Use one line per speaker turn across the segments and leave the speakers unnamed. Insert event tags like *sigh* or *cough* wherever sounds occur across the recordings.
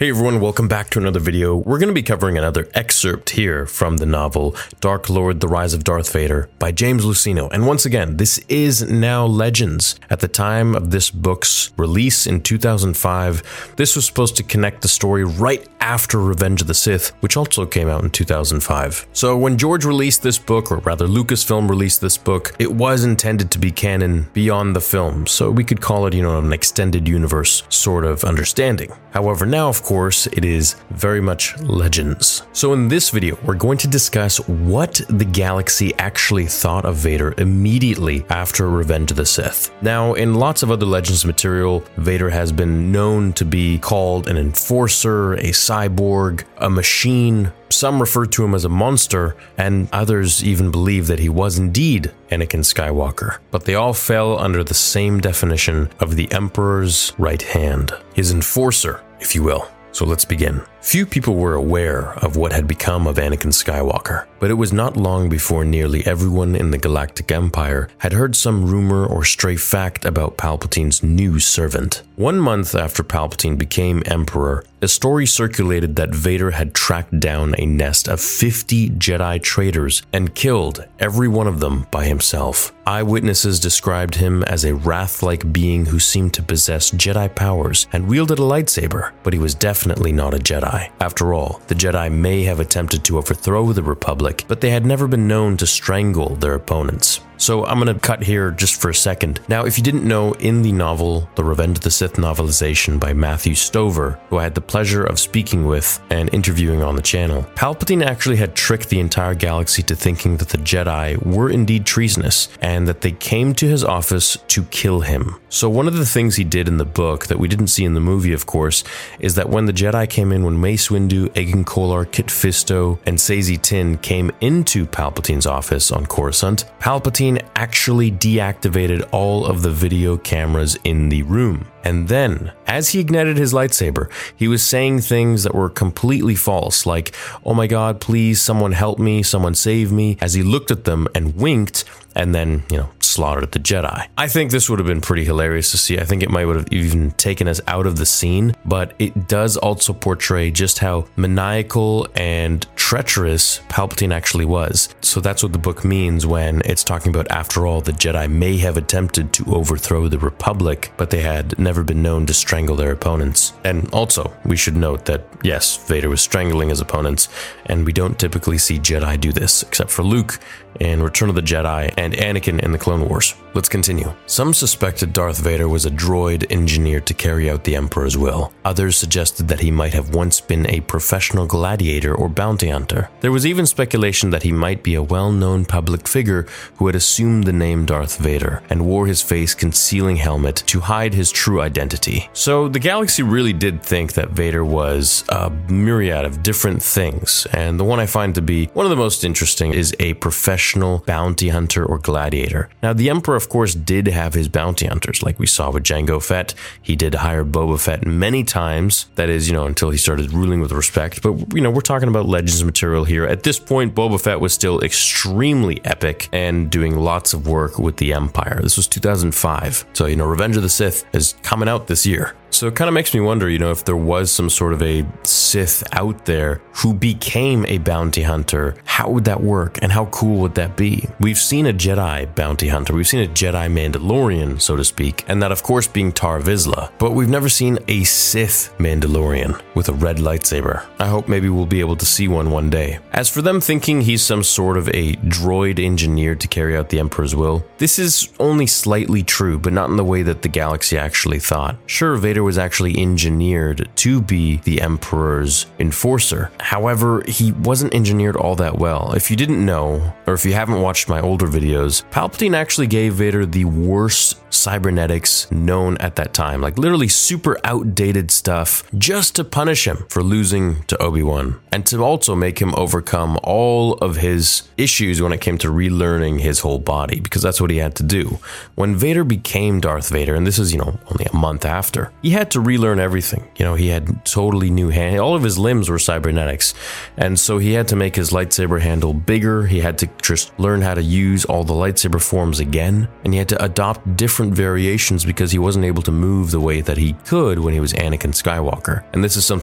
Hey everyone, welcome back to another video. We're going to be covering another excerpt here from the novel Dark Lord The Rise of Darth Vader by James Luceno. And once again, this is now Legends. At the time of this book's release in 2005, this was supposed to connect the story right after Revenge of the Sith, which also came out in 2005. So when George released this book, or rather Lucasfilm released this book, it was intended to be canon beyond the film. So we could call it, you know, an extended universe sort of understanding. However, now, of course, it is very much legends. So, in this video, we're going to discuss what the galaxy actually thought of Vader immediately after Revenge of the Sith. Now, in lots of other Legends material, Vader has been known to be called an enforcer, a cyborg, a machine, some refer to him as a monster, and others even believe that he was indeed Anakin Skywalker. But they all fell under the same definition of the Emperor's right hand, his enforcer, if you will. So let's begin. Few people were aware of what had become of Anakin Skywalker, but it was not long before nearly everyone in the Galactic Empire had heard some rumor or stray fact about Palpatine's new servant. One month after Palpatine became Emperor, a story circulated that Vader had tracked down a nest of 50 Jedi traitors and killed every one of them by himself. Eyewitnesses described him as a wrath like being who seemed to possess Jedi powers and wielded a lightsaber, but he was definitely not a Jedi. After all, the Jedi may have attempted to overthrow the Republic, but they had never been known to strangle their opponents. So I'm going to cut here just for a second. Now, if you didn't know, in the novel, The Revenge of the Sith novelization by Matthew Stover, who I had the pleasure of speaking with and interviewing on the channel, Palpatine actually had tricked the entire galaxy to thinking that the Jedi were indeed treasonous and that they came to his office to kill him. So one of the things he did in the book that we didn't see in the movie, of course, is that when the Jedi came in, when Mace Windu, Agen Kolar, Kit Fisto, and Saesee Tiin came into Palpatine's office on Coruscant, Palpatine actually deactivated all of the video cameras in the room. And then, as he ignited his lightsaber, he was saying things that were completely false, like, oh my god, please, someone help me, someone save me, as he looked at them and winked, and then, you know, slaughtered the Jedi. I think this would have been pretty hilarious to see. I think it might have even taken us out of the scene, but it does also portray just how maniacal and treacherous Palpatine actually was. So that's what the book means when it's talking about, after all, the Jedi may have attempted to overthrow the Republic, but they had never been known to strangle their opponents. And also, we should note that, yes, Vader was strangling his opponents, and we don't typically see Jedi do this, except for Luke in Return of the Jedi and Anakin in the Clone Wars. Let's continue. Some suspected Darth Vader was a droid engineered to carry out the Emperor's will. Others suggested that he might have once been a professional gladiator or bounty hunter. There was even speculation that he might be a well known public figure who had assumed the name Darth Vader and wore his face concealing helmet to hide his true identity. So the galaxy really did think that Vader was a myriad of different things, and the one I find to be one of the most interesting is a professional bounty hunter or gladiator. Now, the Emperor, of course, did have his bounty hunters, like we saw with Jango Fett. He did hire Boba Fett many times, that is, you know, until he started ruling with respect. But, you know, we're talking about Legends material here. At this point, Boba Fett was still extremely epic and doing lots of work with the Empire. This was 2005. So, you know, Revenge of the Sith is coming out this year. So it kind of makes me wonder, you know, if there was some sort of a Sith out there who became a bounty hunter, how would that work and how cool would that be? We've seen a Jedi bounty hunter, we've seen a Jedi Mandalorian, so to speak, and that of course being Tarre Vizsla, but we've never seen a Sith Mandalorian with a red lightsaber. I hope maybe we'll be able to see one one day. As for them thinking he's some sort of a droid engineered to carry out the Emperor's will, this is only slightly true, but not in the way that the galaxy actually thought. Sure, Vader was actually engineered to be the Emperor's enforcer. However, he wasn't engineered all that well. If you didn't know, or if you haven't watched my older videos, Palpatine actually gave Vader the worst cybernetics known at that time, like literally super outdated stuff, just to punish him for losing to Obi Wan, and to also make him overcome all of his issues when it came to relearning his whole body, because that's what he had to do. When Vader became Darth Vader, and this is, you know, only a month after, he had to relearn everything. You know, he had totally new hand, all of his limbs were cybernetics, and so he had to make his lightsaber handle bigger. He had to just learn how to use all the lightsaber forms again, and he had to adopt different variations because he wasn't able to move the way that he could when he was Anakin Skywalker. And this is something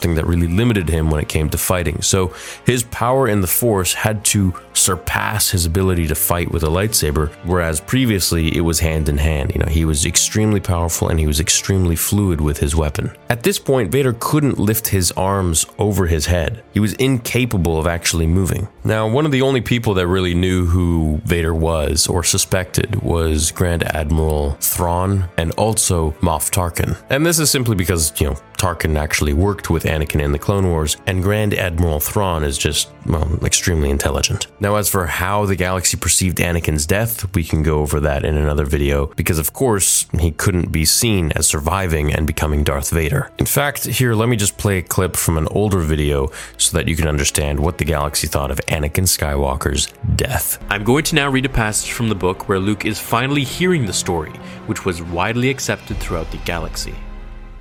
Thing that really limited him when it came to fighting. So his power in the Force had to surpass his ability to fight with a lightsaber, whereas previously it was hand in hand. You know, he was extremely powerful and he was extremely fluid with his weapon. At this point, Vader couldn't lift his arms over his head. He was incapable of actually moving. Now, one of the only people that really knew who Vader was or suspected was Grand Admiral Thrawn and also Moff Tarkin. And this is simply because, you know, Tarkin actually worked with Anakin in the Clone Wars, and Grand Admiral Thrawn is just, well, extremely intelligent. Now, as for how the galaxy perceived Anakin's death, we can go over that in another video, because of course, he couldn't be seen as surviving and becoming Darth Vader. In fact, here, let me just play a clip from an older video so that you can understand what the galaxy thought of Anakin Skywalker's death.
I'm going to now read a passage from the book where Luke is finally hearing the story, which was widely accepted throughout the galaxy.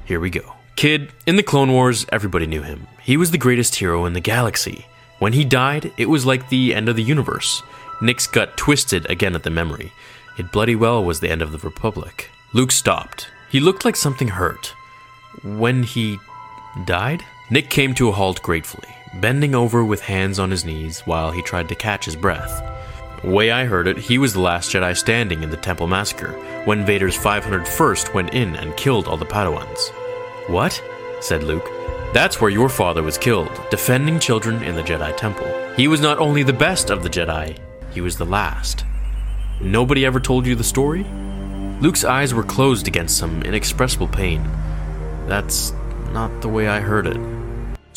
Here we go. Kid, in the Clone Wars, everybody knew him. He was the greatest hero in the galaxy. When he died, it was like the end of the universe. Nick's gut twisted again at the memory. It bloody well was the end of the Republic. Luke stopped. He looked like something hurt. When he died? Nick came to a halt gratefully, bending over with hands on his knees while he tried to catch his breath. Way I heard it, he was the last Jedi standing in the Temple Massacre, when Vader's 501st went in and killed all the Padawans. What? said Luke. That's where your father was killed, defending children in the Jedi Temple. He was not only the best of the Jedi, he was the last. Nobody ever told you the story? Luke's eyes were closed against some inexpressible pain. That's not the way I heard it.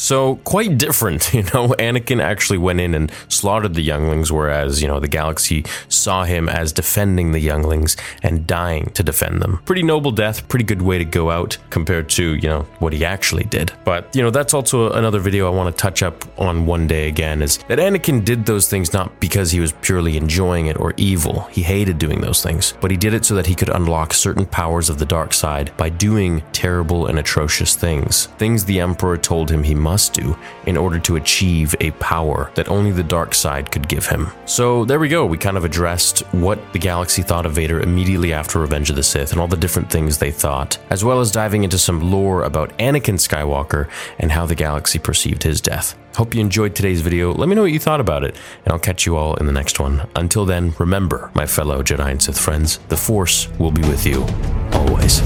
So, quite different, *laughs* you know. Anakin actually went in and slaughtered the younglings, whereas, you know, the galaxy saw him as defending the younglings and dying to defend them. Pretty noble death, pretty good way to go out compared to, you know, what he actually did. But, you know, that's also another video I want to touch up on one day again is that Anakin did those things not because he was purely enjoying it or evil. He hated doing those things, but he did it so that he could unlock certain powers of the dark side by doing terrible and atrocious things. Things the Emperor told him he must do in order to achieve a power that only the dark side could give him. So there we go. We kind of addressed what the galaxy thought of Vader immediately after Revenge of the Sith and all the different things they thought, as well as diving into some lore about Anakin Skywalker and how the galaxy perceived his death. Hope you enjoyed today's video. Let me know what you thought about it, and I'll catch you all in the next one. Until then, remember, my fellow Jedi and Sith friends, the Force will be with you always.